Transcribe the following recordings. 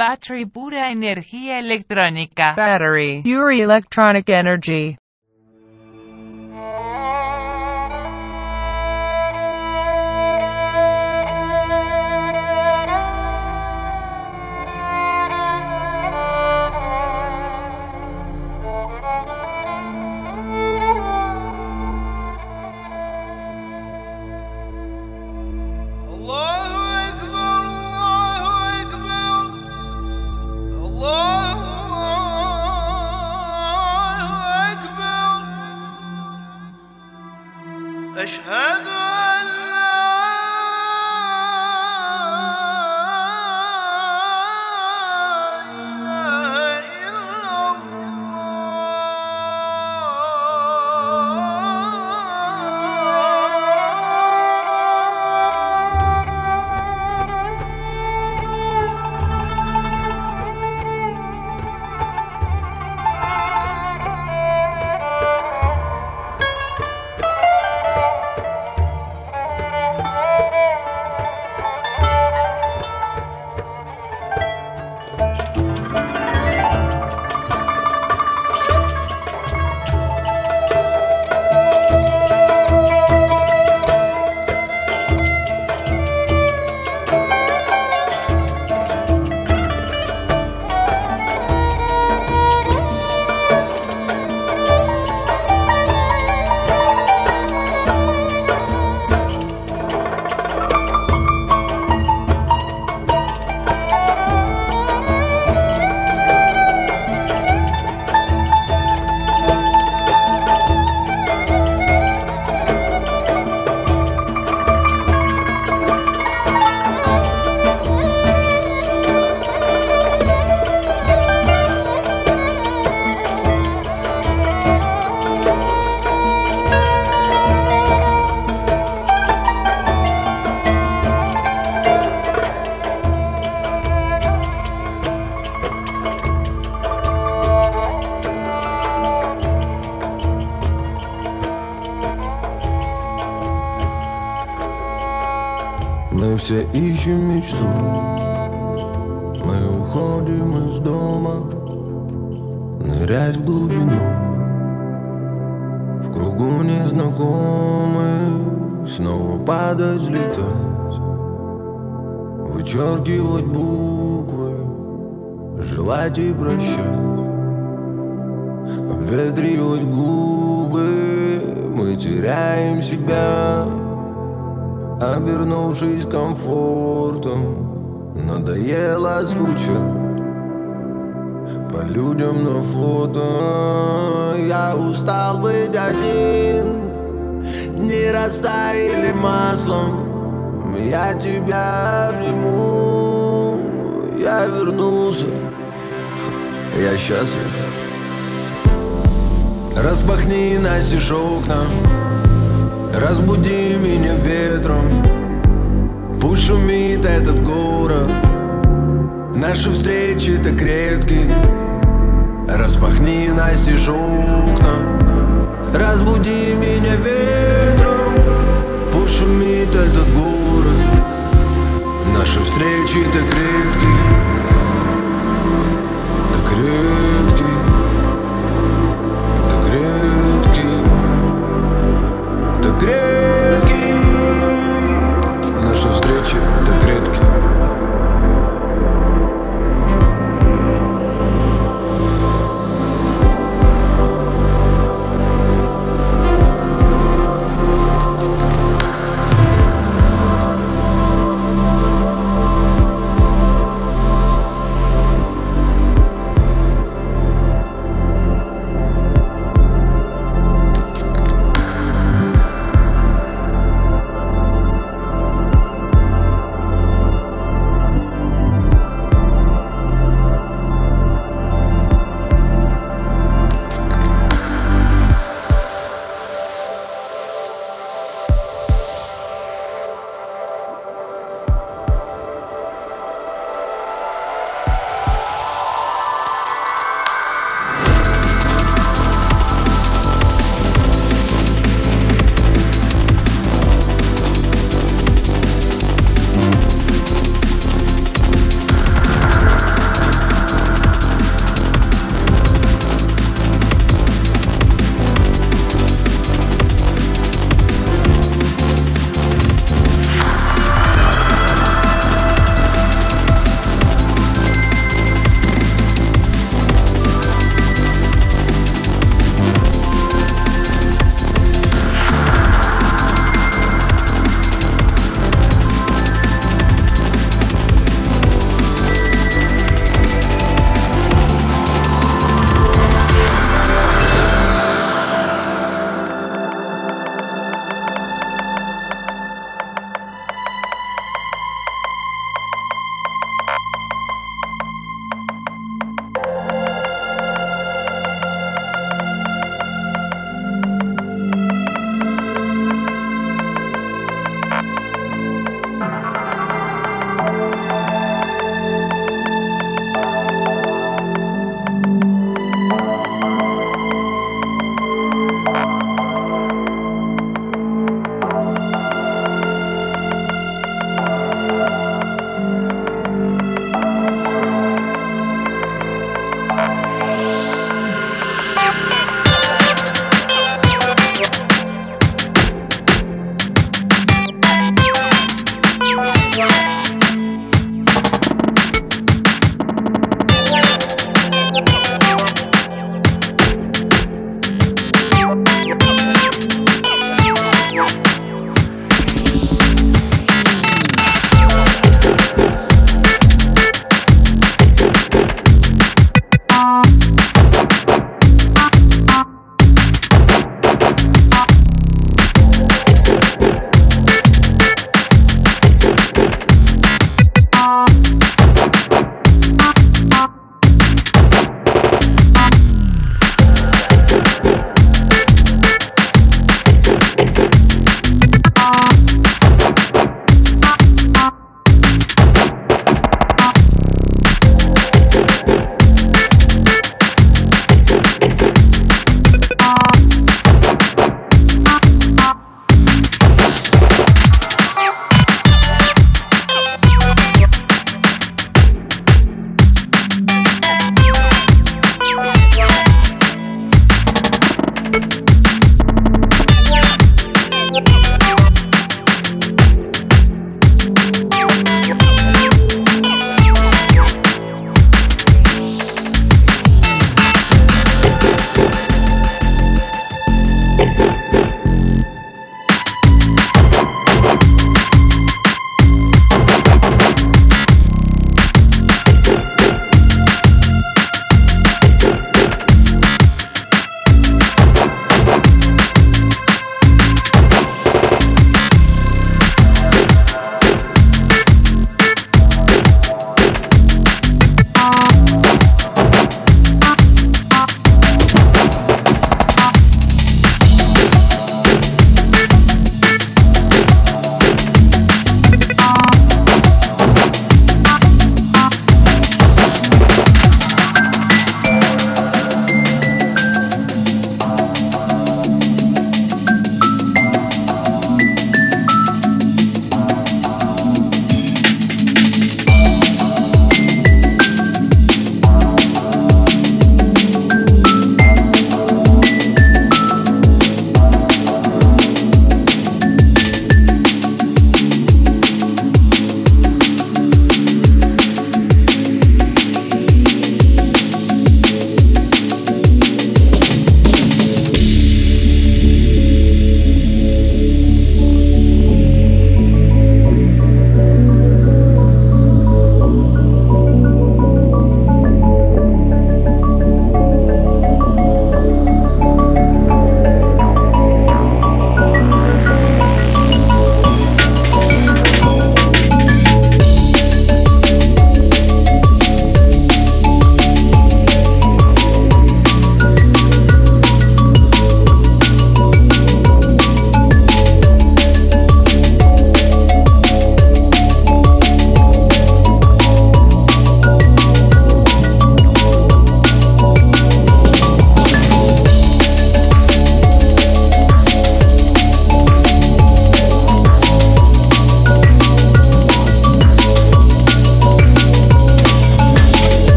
Battery pura energía electrónica. Battery. Pure electronic energy.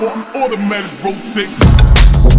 or an automatic rotate.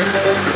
Görüşürüz.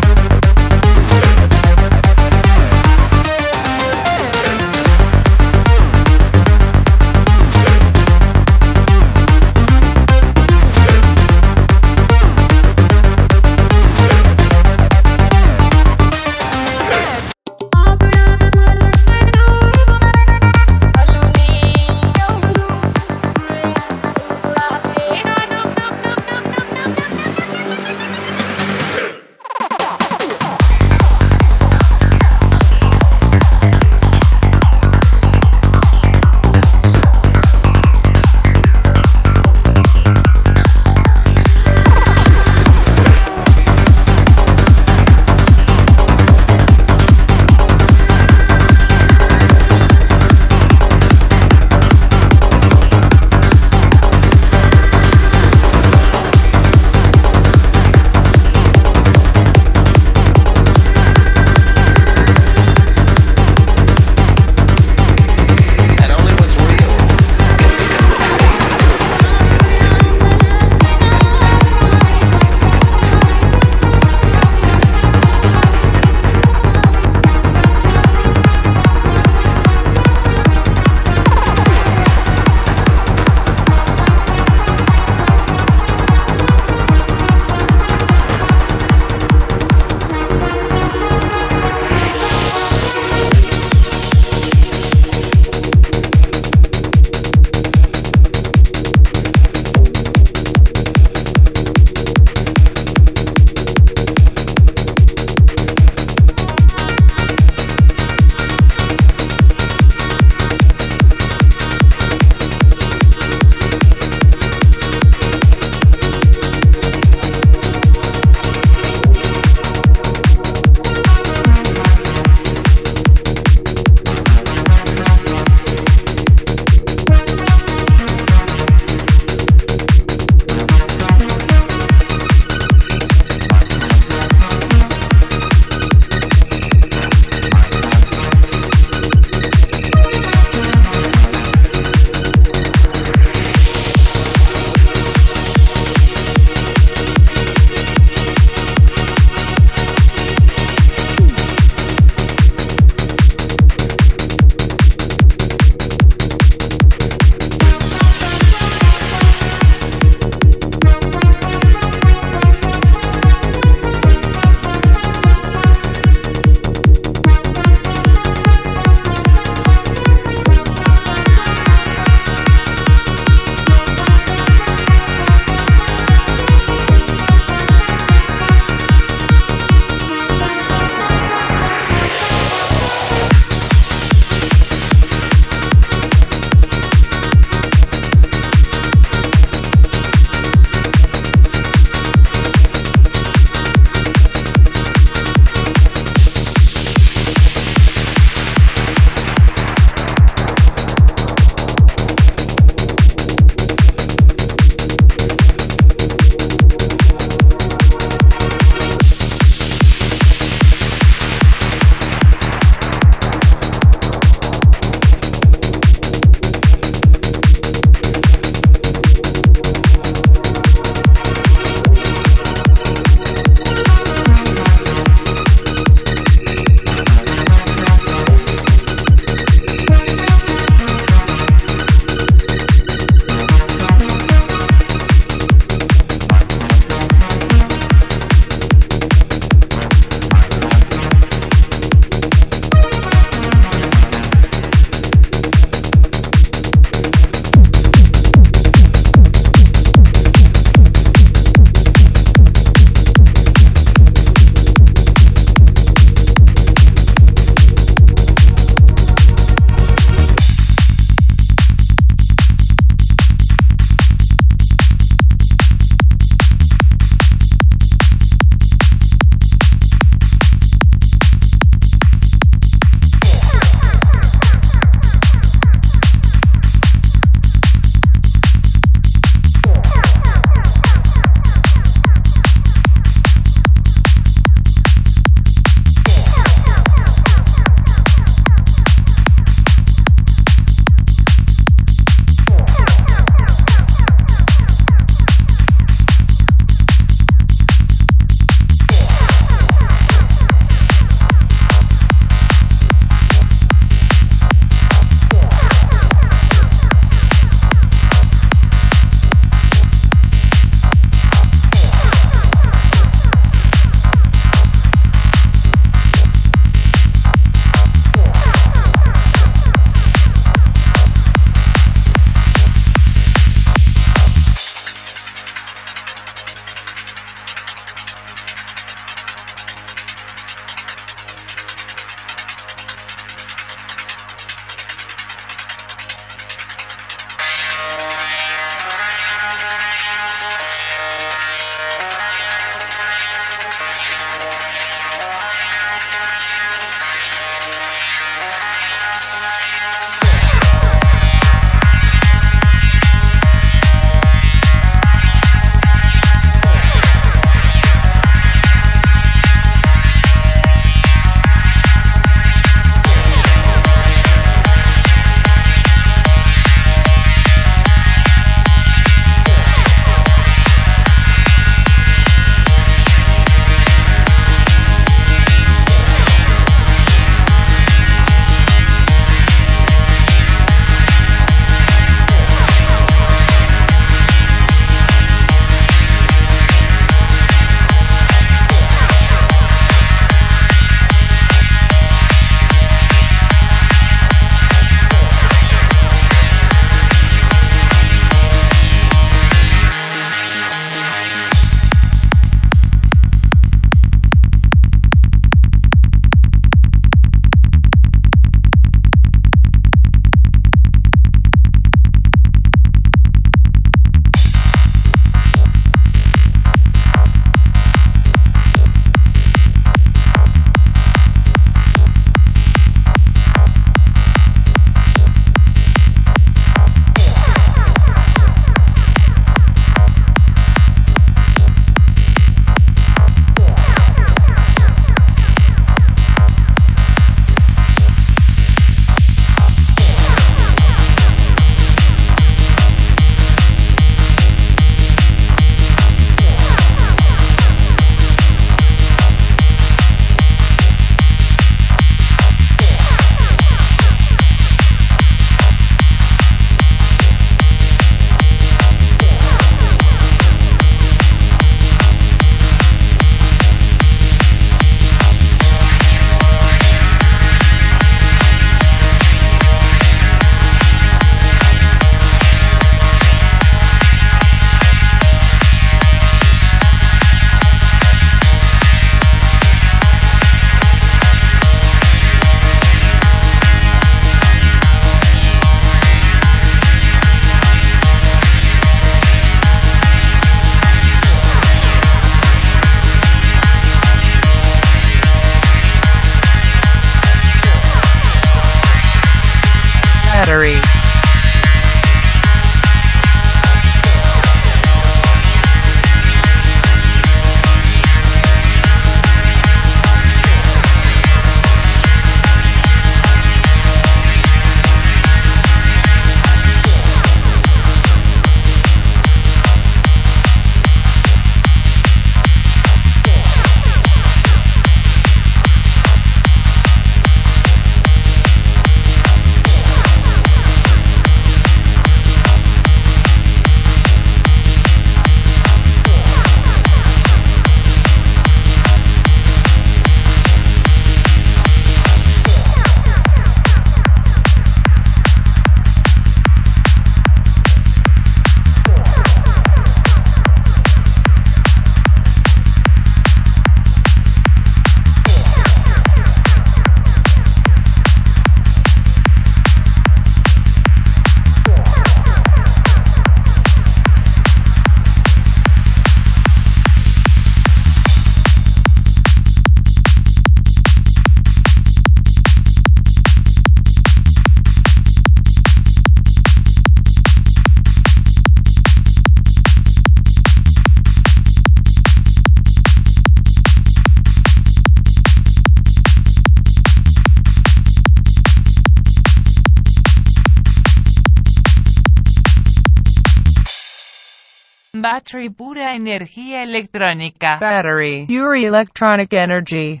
Battery energía electrónica. Battery, pure electronic energy.